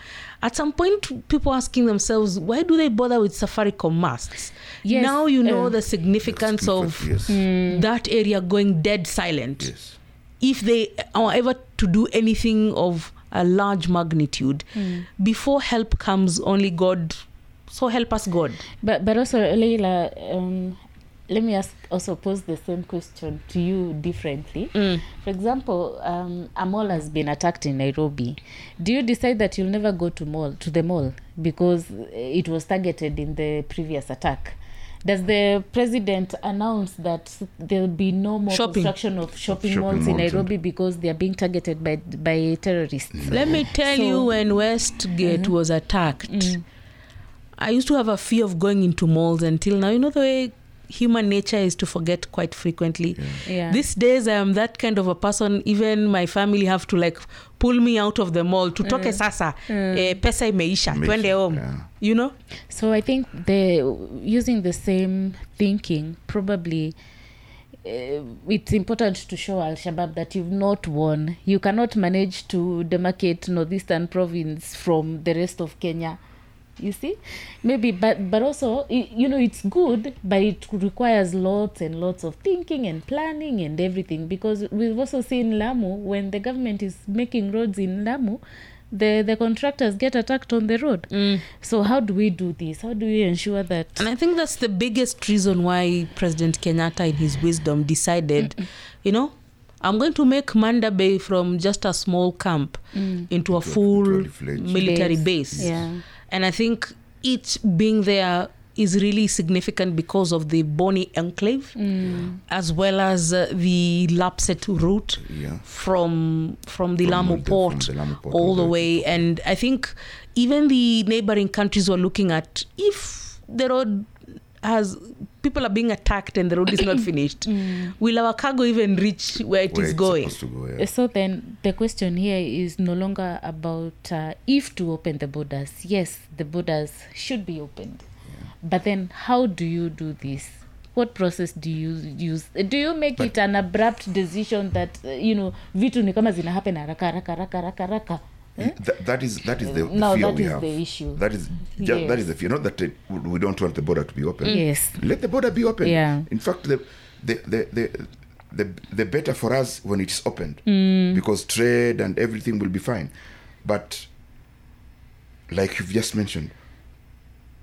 at some point, people asking themselves, why do they bother with Safaricom masts? Yes, Now you know uh, the significance of yes, Mm. that area going dead silent. yes. If they are ever to do anything of a large magnitude, Mm. before help comes, only God. So help us, God. But but also Leila, um, let me ask also pose the same question to you differently. For example, um, a mall has been attacked in Nairobi. Do you decide that you'll never go to mall to the mall because it was targeted in the previous attack? Does the president announce that there'll be no more Shopping. construction of shopping, Shopping malls in malls and- Nairobi because they are being targeted by by terrorists? Let me tell So- you, when Westgate Mhm. was attacked, Mm. I used to have a fear of going into malls until now. You know the way human nature is to forget quite frequently. Yeah. These days, I am that kind of a person. Even my family have to like pull me out of the mall. Tutoke sasa, eh, pesa imeisha, Imeisha, twende home. yeah. You know? So I think they using the same thinking probably. Uh, it's important to show Al Shabaab that you've not won. You cannot manage to demarcate northeastern province from the rest of Kenya. You see, maybe, but but also, you know, it's good, but it requires lots and lots of thinking and planning and everything. Because we've also seen Lamu when the government is making roads in Lamu, the the contractors get attacked on the road. So how do we do this? How do we ensure that? And I think that's the biggest reason why President Kenyatta, in his wisdom, decided, you know, I'm going to make Manda Bay from just a small camp into a full military Base, base. yeah. And I think it being there is really significant because of the Boni enclave, as well as uh, the Lapset route Yeah. from from the From Lamu the- port, from the Lamu port all all the the way. And I think even the neighboring countries were looking at if the road has people are being attacked and the road is not finished, will our cargo even reach where it is Where is going? go, yeah. So then the question here is no longer about uh, if to open the borders. Yes, the borders should be opened. But then how do you do this? What process do you use? Do you make But- it an abrupt decision that uh, you know vitu ni kama zina happen haraka haraka haraka haraka haraka? Eh? That, that is that is the, the No, fear that we is have. the issue. That is ju- Yes. that is the fear. Not that uh, we don't want the border to be open. Yes. Let the border be open. Yeah. In fact, the the the the, the, the better for us when it's opened Mm. because trade and everything will be fine. But like you've just mentioned,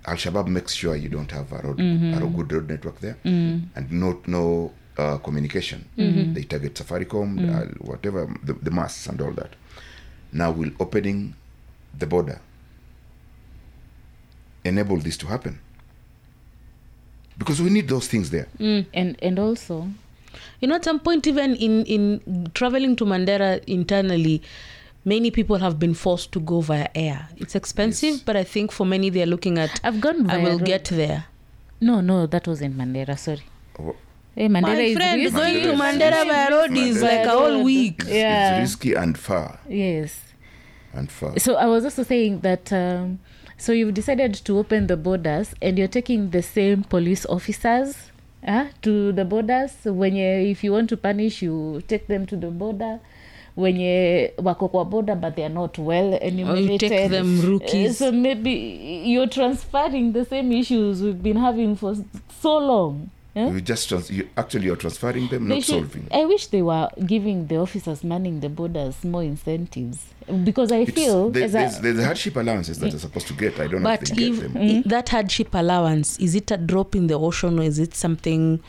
Al Shabaab makes sure you don't have a road Mm-hmm. a good road network there Mm. and no no uh, communication. Mm-hmm. They target Safaricom, Mm. uh, whatever the, the masts and all that. Now will opening the border enable this to happen? Because we need those things there. Mm, and and also You know, at some point, even in in traveling to Mandera internally, many people have been forced to go via air. It's expensive, Yes. but I think for many they are looking at. I've gone I will road. get there. No, no, that wasn't Mandera. Sorry. Oh, Hey, Mandera My is friend, risky. going to Mandera Mandera by road is like a whole week. It's, Yeah. it's risky and far Yes. And far. So I was also saying that um, so you've decided to open the borders and you're taking the same police officers uh, to the borders. When you, if you want to punish, you take them to the border. When you wako kwa border but they are not well enumerated. take them Uh, rookies. so maybe you're transferring the same issues we've been having for so long. Eh? You just trans- you, actually you're transferring them, They not should- solving. I wish they were giving the officers manning the borders more incentives because I It's, feel there- as a- there's, there's hardship allowances that they're supposed to get. I don't know But if they if get them. i- that hardship allowance is it a drop in the ocean or is it something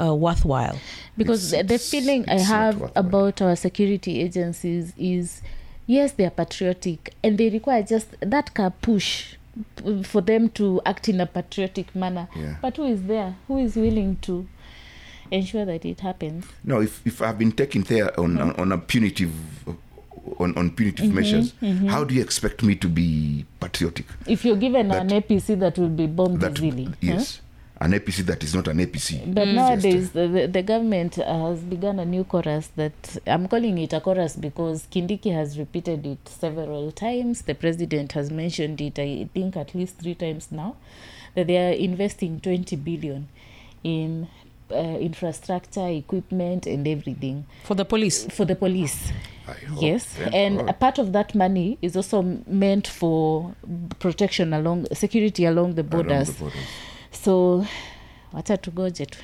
uh, worthwhile? because It's- the- the it's- feeling I it's not have about our security agencies is yes, they are patriotic and they require just that car push p- for them to act in a patriotic manner. Yeah. But who is there? Who is willing to ensure that it happens? No, if, if I've been taken there on, on, on a punitive on, on punitive Mm-hmm, measures, how do you expect me to be patriotic? If you're given That- an APC that will be bombed That easily, huh? Yes, an APC that is not an APC. But Just, nowadays, the, the, the government has begun a new chorus that I'm calling it a chorus because Kindiki has repeated it several times. The president has mentioned it, I think, at least three times now, that they are investing 20 billion in uh, infrastructure, equipment, and everything For the police. for the police. Yes, Thank and God. a part of that money is also meant for protection along security along the Along the borders. So, wacha tugoje tu.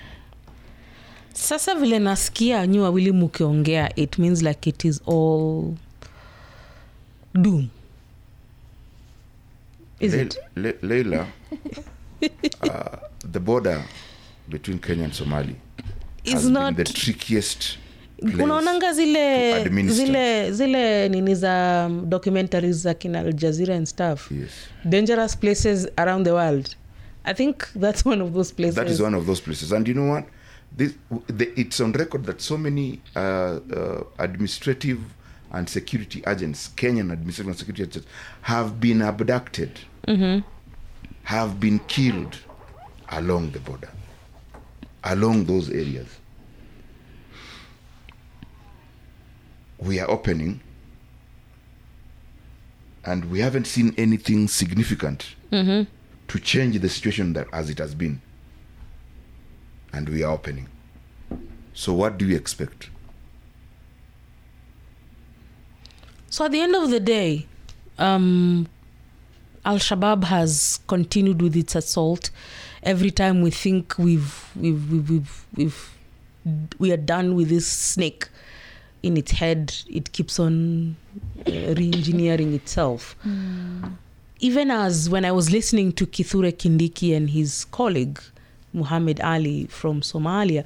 Sasa vile nasikia nyi wawili mukiongea it means like it is all doom. Is Le- it? Le- Leila, uh, the border between Kenya and Somali Is has not been the trickiest unaonanga zile zile zile nini za um, documentaries za kina aljazira and stuff Yes, dangerous places around the world i think that's one of those places that is one of those places. And you know what? This, the, it's on record that so many uh, uh, administrative and security agents, Kenyan administrative and security agents, have been abducted, Mm-hmm. have been killed along the border. along those areas. We are opening, and we haven't seen anything significant to change the situation that as it has been. And we are opening. So, what do you expect? So at the end of the day, um, Al Shabaab has continued with its assault. Every time we think we've we've we've we've, we've we are done with this snake in its head, it keeps on uh, re-engineering itself. Even as when I was listening to Kithure Kindiki and his colleague Muhammad Ali from Somalia,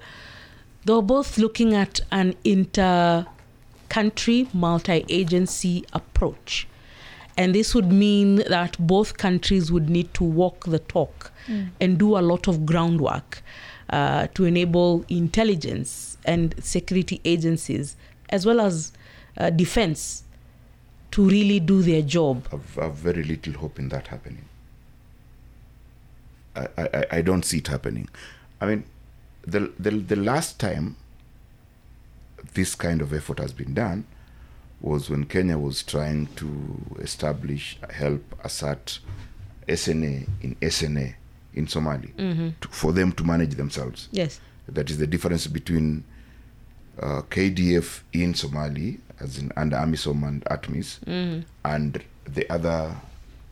they were both looking at an inter country multi agency approach. And this would mean that both countries would need to walk the talk and do a lot of groundwork uh, to enable intelligence and security agencies, as well as uh, defense, to really do their job. I've, I've very little hope in that happening. I, I, I don't see it happening. I mean, the, the, the last time this kind of effort has been done was when Kenya was trying to establish, help assert SNA in SNA in Somali to, for them to manage themselves. Yes. That is the difference between uh, KDF in Somali, as in under AMISOM and ATMIS, and the other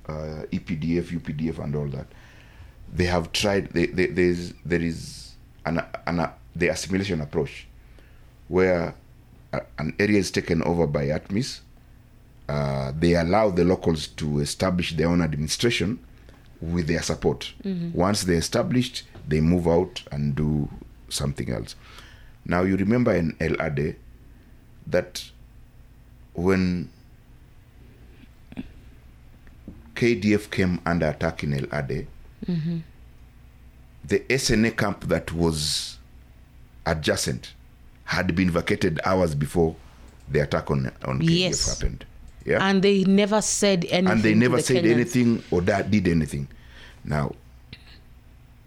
uh, EPDF, UPDF, and all that. They have tried. They, they, there's there is an, an the assimilation approach, where a, an area is taken over by ATMIS. Uh, they allow the locals to establish their own administration with their support. Once they're established, they move out and do something else. Now, you remember in El Adde that when KDF came under attack in El Adde, the SNA camp that was adjacent had been vacated hours before the attack on, on KDF Yes. happened. Yeah And they never said anything. and they never the said Kenyans. anything or that did anything. Now,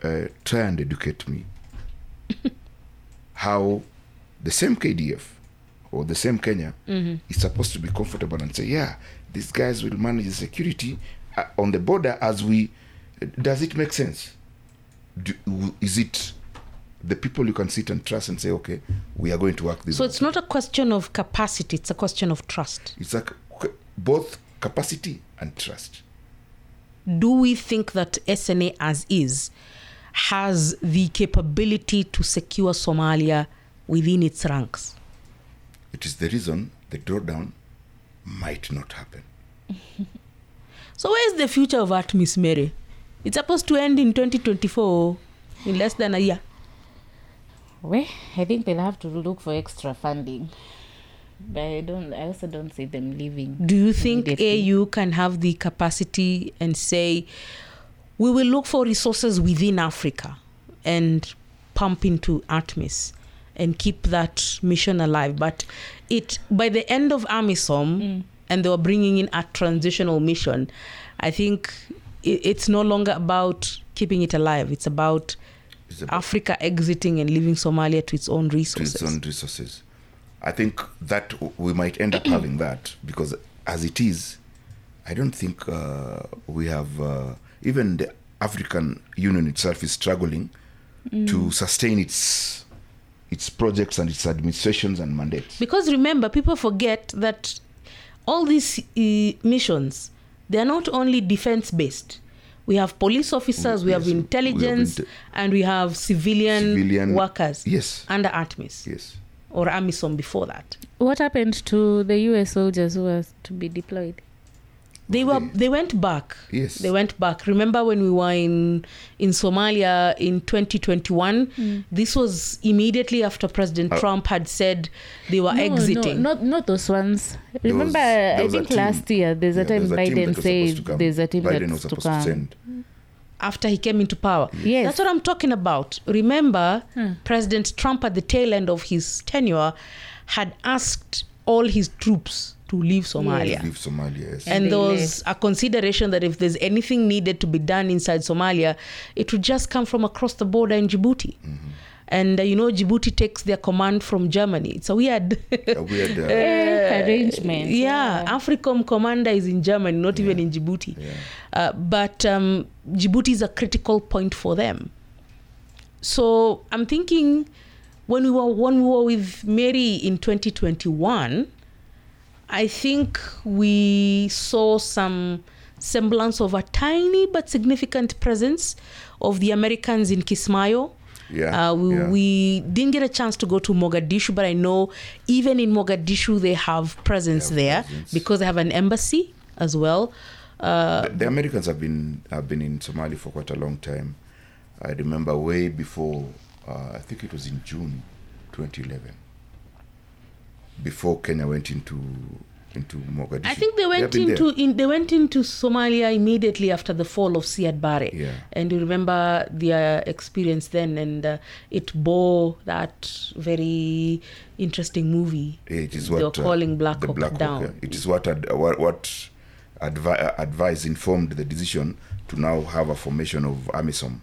uh, try and educate me how the same KDF or the same Kenya is supposed to be comfortable and say, yeah, these guys will manage the security uh, on the border as we. Does it make sense? Do, is it the people you can sit and trust and say, okay, we are going to work this? So it's not a question of capacity, it's a question of trust. It's like both capacity and trust. do we think that SNA as is has the capability to secure Somalia within its ranks? It is the reason the drawdown might not happen. So where is the future of ATMIS, Mary? It's supposed to end in 2024, in less than a year. Well, I think they'll have to look for extra funding. But I don't. I also don't see them leaving. Do you think Immediately. AU can have the capacity and say, we will look for resources within Africa and pump into ATMIS and keep that mission alive? But it by the end of AMISOM, and they were bringing in a transitional mission, I think i- it's no longer about keeping it alive. It's about It's about Africa exiting and leaving Somalia to its own resources. to resources. its own resources. I think that we might end up having that because, as it is, I don't think uh, we have uh, even the African Union itself is struggling to sustain its its projects and its administrations and mandates. Because remember, people forget that all these uh, missions, they are not only defense based. We have police officers, we have Yes, we have intelligence, and we have civilian, Civilian- workers Yes, under ATMIS yes. or AMISOM before that. What happened to the US soldiers who were to be deployed? They were they went back. Yes. They went back. Remember when we were in in Somalia in 2021? This was immediately after President Uh, Trump had said they were No, exiting. No, not not those ones. There Remember, was- I think last year there's yeah, a time there's a Biden was supposed to said there's a team Biden that's was to supposed to come. send. after he came into power. Yes. That's what I'm talking about. Remember, President Trump at the tail end of his tenure had asked all his troops to leave Somalia. Leave Somalia. Yes. And they there was a consideration that if there's anything needed to be done inside Somalia, it would just come from across the border in Djibouti. and uh, you know Djibouti takes their command from Germany. It's a weird. A weird. Uh, Eh, arrangement. yeah, AFRICOM commander is in Germany, not even in Djibouti. yeah. Uh, but um, Djibouti is a critical point for them. So I'm thinking when we were when we were with Mary in 2021, I think we saw some semblance of a tiny but significant presence of the Americans in Kismayo. Yeah, Uh, we, yeah. we didn't get a chance to go to Mogadishu, but I know even in Mogadishu they have presence They there presence. because they have an embassy as well. Uh, the, the Americans have been have been in Somalia for quite a long time. I remember way before. Uh, I think it was in June 2011. Before Kenya went into into Mogadishu. I think they went been into in, they went into Somalia immediately after the fall of Siad Barre. Yeah. And you remember their experience then, and uh, it bore that very interesting movie. It is they what were uh, calling Black the Hawk Black Hawk, down. yeah. It is what ad, what, what advi- advice informed the decision to now have a formation of AMISOM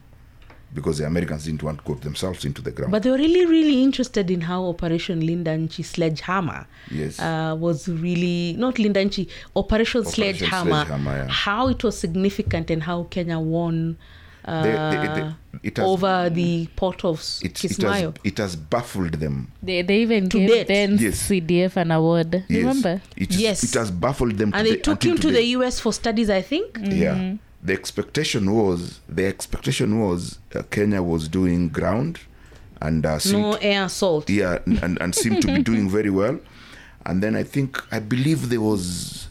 because the Americans didn't want to go themselves into the ground. But they were really, really interested in how Operation Linda Nchi Sledgehammer yes. uh, was really not Linda Nchi, Operation, Operation Sledgehammer, Sledgehammer, yeah. how it was significant and how Kenya won uh, They- they- they- it has- over the port of S- it, it, has, it has baffled them. They, they even To gave date. then Yes. CDF an award. Yes. Remember? It, is- Yes. it has baffled them. and to they the- took him to the. US for studies, I think. Yeah. The expectation was the expectation was uh, Kenya was doing ground and uh, seemed, No air assault. yeah and, and seemed to be doing very well. And then I think I believe there was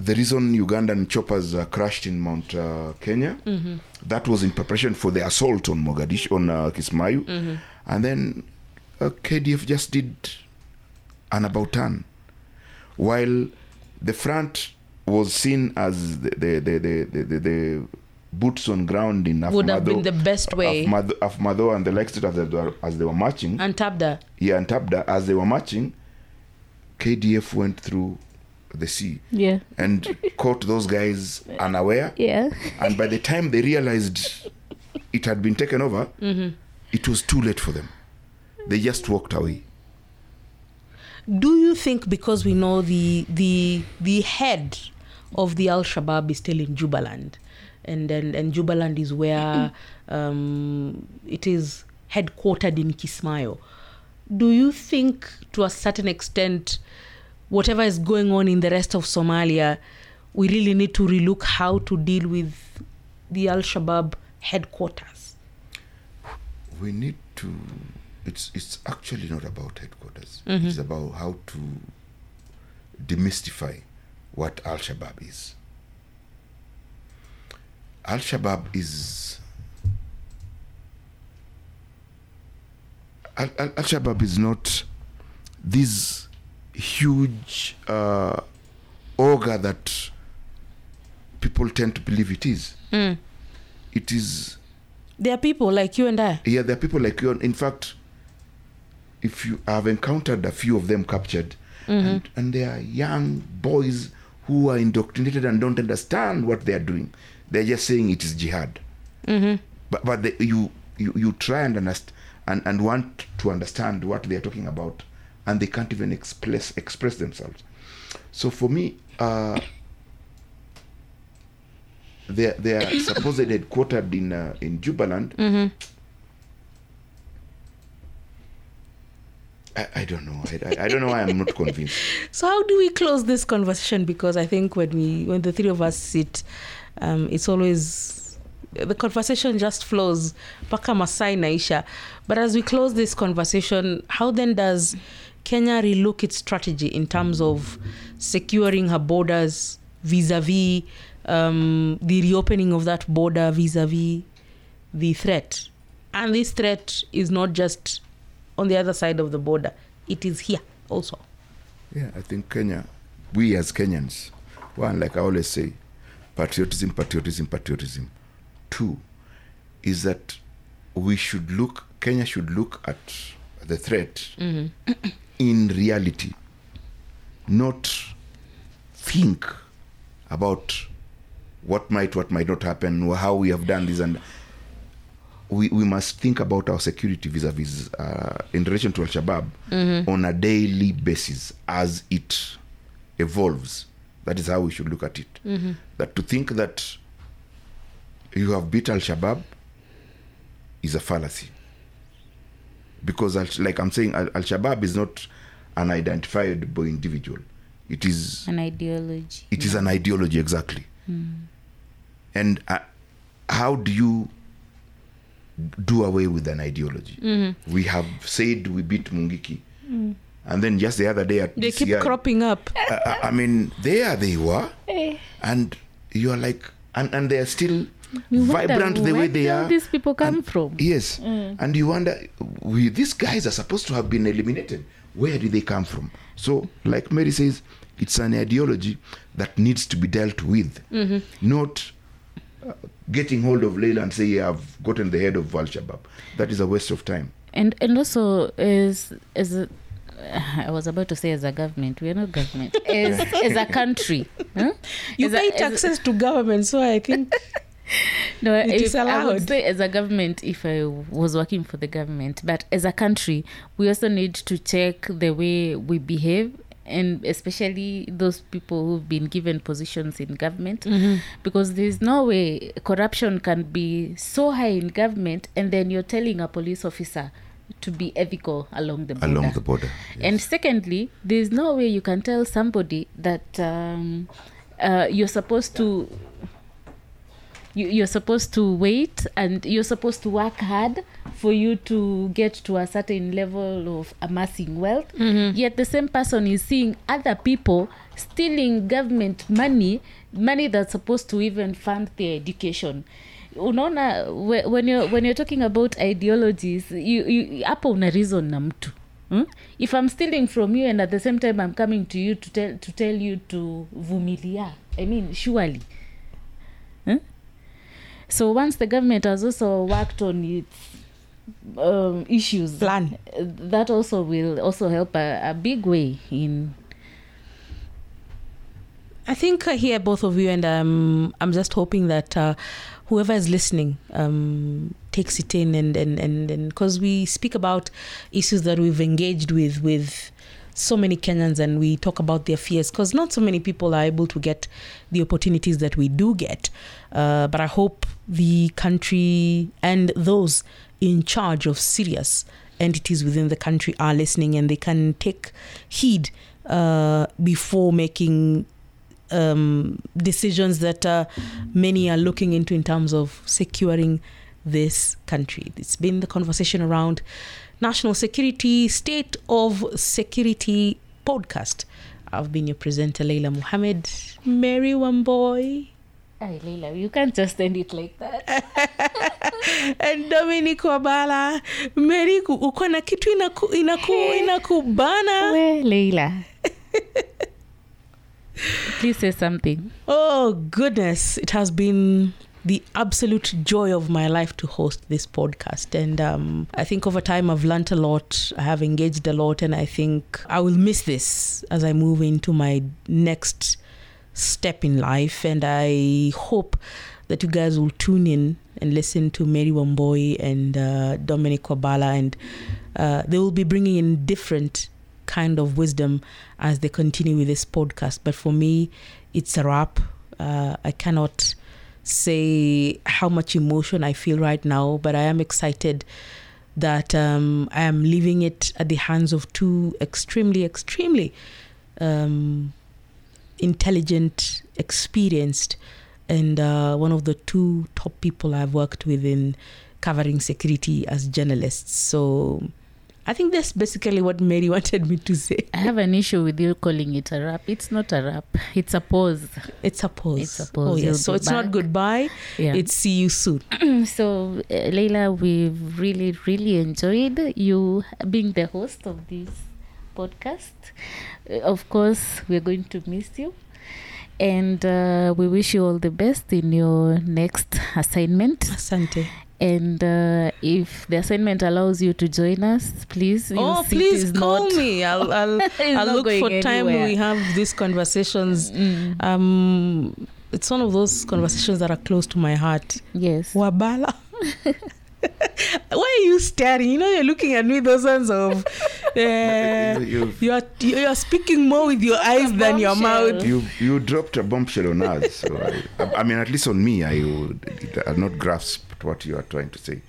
the reason Ugandan choppers uh, crashed in Mount uh, Kenya. That was in preparation for the assault on Mogadishu on uh, Kismayu, and then uh, KDF just did an about turn, while the front was seen as the the the the, the, the, the boots on ground in Would have been the best way. Afmado, Afmado and the likes it as they were, as they were marching. And Tabda. yeah, and Tabda as they were marching, KDF went through the sea Yeah. and caught those guys unaware. Yeah. And by the time they realized it had been taken over, mm-hmm. it was too late for them. They just walked away. Do you think because we know the the the head of the Al Shabaab is still in Jubaland, and and, and Jubaland is where um, it is headquartered in Kismayo. Do you think, to a certain extent, whatever is going on in the rest of Somalia, we really need to relook how to deal with the Al Shabaab headquarters? We need to. It's it's actually not about headquarters. It's about how to demystify what Al Shabaab is. Al Shabaab is. Al Shabaab is not this huge uh, ogre that people tend to believe it is. It is There are people like you and I. yeah, there are people like you. In fact, if you have encountered a few of them captured, and, and they are young boys who are indoctrinated and don't understand what they are doing. They're just saying it is jihad. But but they, you, you you try and understand and, and want to understand what they are talking about, and they can't even express express themselves. So for me, uh, they are- they are supposedly headquartered in uh, in Jubaland. I, I don't know. I, I, don't know why I'm not convinced. So how do we close this conversation? Because I think when we when the three of us sit, um, it's always the conversation just flows. Paka Masai Naisha. But as we close this conversation, how then does Kenya relook its strategy in terms of securing her borders vis-a-vis um, the reopening of that border vis-a-vis the threat? And this threat is not just on the other side of the border; it is here also. Yeah, I think Kenya, we as Kenyans, one, like I always say, patriotism, patriotism, patriotism. Two, is that we should look, Kenya should look at the threat mm-hmm. in reality, not think about what might, what might not happen, or how we have done this. And we, we must think about our security vis-a-vis uh, in relation to al-shabaab on a daily basis as it evolves. That is how we should look at it. That to think that you have beat al-shabaab is a fallacy. Because like i'm saying Al- al-shabaab is not an identifiable individual. It is An ideology. it is an ideology exactly. And uh, how do you do away with an ideology. Mm-hmm. We have said we beat mungiki. Mm. And then just the other day at They keep cropping up. I, I- I mean there they were. Eh. And you are like and, and they are still You wonder vibrant the way they did all are. these people come And- from? yes. Mm. And you wonder we these guys are supposed to have been eliminated. Where did they come from? So like mary says it's an ideology that needs to be dealt with. Mm-hmm. Not uh, getting hold of Leila and say yeah, i've gotten the head of al-shabaab that is a waste of time and and also as as a, I was about to say as a government, we are not government. As as a country, huh? You As pay a- taxes to government, so I think No, It if, is I would say as a government, if I was working for the government, but as a country, we also need to check the way we behave, and especially those people who've been given positions in government, because there's no way corruption can be so high in government, and then you're telling a police officer to be ethical along the border. along the border And secondly, there's no way you can tell somebody that um, uh, you're supposed to. You, you're supposed to wait and you're supposed to work hard for you to get to a certain level of amassing wealth. Yet the same person is seeing other people stealing government money, money that's supposed to even fund their education. unaona when you're, when you're talking about ideologies hapo una reason na mtu Hmm? if i'm stealing from you and at the same time i'm coming to you to tell, to tell you to vumilia i mean surely Hmm? So once the government has also worked on its um, issues Plan. uh, that also will also help a, a big way in I think I hear both of you, and um, I'm just hoping that uh, whoever is listening um, takes it in, and and and because we speak about issues that we've engaged with with so many Kenyans, and we talk about their fears, because not so many people are able to get the opportunities that we do get. Uh, but I hope the country and those in charge of serious entities within the country are listening, and they can take heed uh, before making um, decisions that uh, many are looking into in terms of securing this country. It's been the conversation around national security, state of security podcast. I've been your presenter, Leila Muhammad. Mary Wambui. Ay, Leila, you can't just end it like that and Dominic Wabala. Mary, ku- uko na kitu inaku, inaku, inakubana. we leila please say something Oh, goodness. It has been the absolute joy of my life to host this podcast. And um, I think over time I've learnt a lot. I have engaged a lot. And I think I will miss this as I move into my next step in life. And I hope that you guys will tune in and listen to Mary Wambui and uh, Dominic Wabala. And uh, they will be bringing in different kind of wisdom as they continue with this podcast. But for me, it's a wrap. Uh, I cannot say how much emotion I feel right now, but I am excited that um, I am leaving it at the hands of two extremely, extremely um, intelligent, experienced, and uh, one of the two top people I've worked with in covering security as journalists. So I think that's basically what Mary wanted me to say. i have an issue with you calling it a rap it's not a rap it's a pause It's a pause. It's a pause. Oh, You'll yes. So it's not goodbye. yeah It's see you soon. so uh, leila we've really really enjoyed you being the host of this podcast Uh, of course we're going to miss you and uh, we wish you all the best in your next assignment Asante. And uh, if the assignment allows you to join us please Oh, please call not, me. I'll I'll, I'll look for time anywhere. we have these conversations. Mm, Um, it's one of those conversations that are close to my heart. yes Wabala. Why are you staring? You know, you're looking at me those sense of uh, You- you are you're speaking more with your eyes than your mouth. you you dropped a bombshell on us. So I, I mean, at least on me, I would I not grasped what you are trying to say.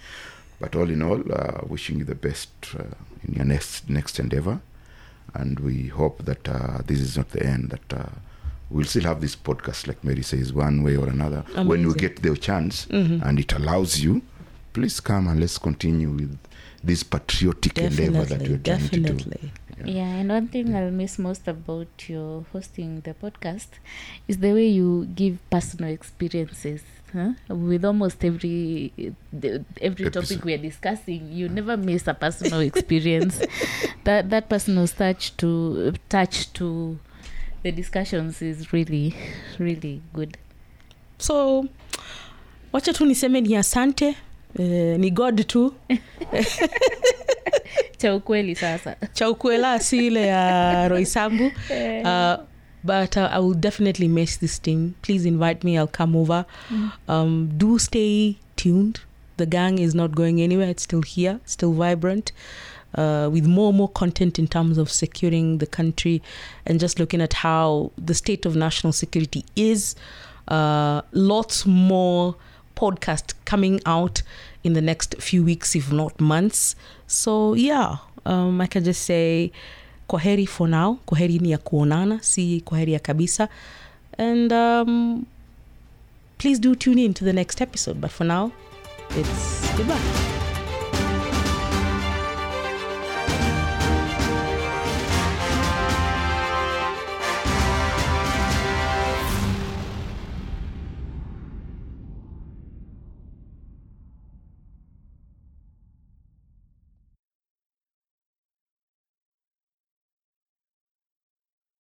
But all in all, uh, wishing you the best uh, in your next next endeavor, and we hope that uh, this is not the end. That uh, we'll still have this podcast, like Mary says, one way or another. When you Amazing. get the chance and it allows you, please come and let's continue with this patriotic endeavor that Definitely, you're trying to do. Yeah. Yeah, and one thing I'll miss most about your hosting the podcast is the way you give personal experiences. Huh? With almost every the, every Episode. topic we are discussing, you never miss a personal experience. that that personal touch to touch to the discussions is really really good. so wacha tu niseme ni asante eh, ni god tu. Cha ukweli sasa. cha ukwela si ile ya Roysambu uh, but uh, i will definitely miss this team. Please invite me i'll come over. Um, do stay tuned. The gang is not going anywhere. It's still here still vibrant. Uh, with more and more content in terms of securing the country and just looking at how the state of national security is. Uh, lots more podcast coming out in the next few weeks if not months. So yeah um, i can just say kwaheri for now. Kwaheri ni ya kuonana si kwaheri ya kabisa. And um, please do tune in to the next episode. But for now it's goodbye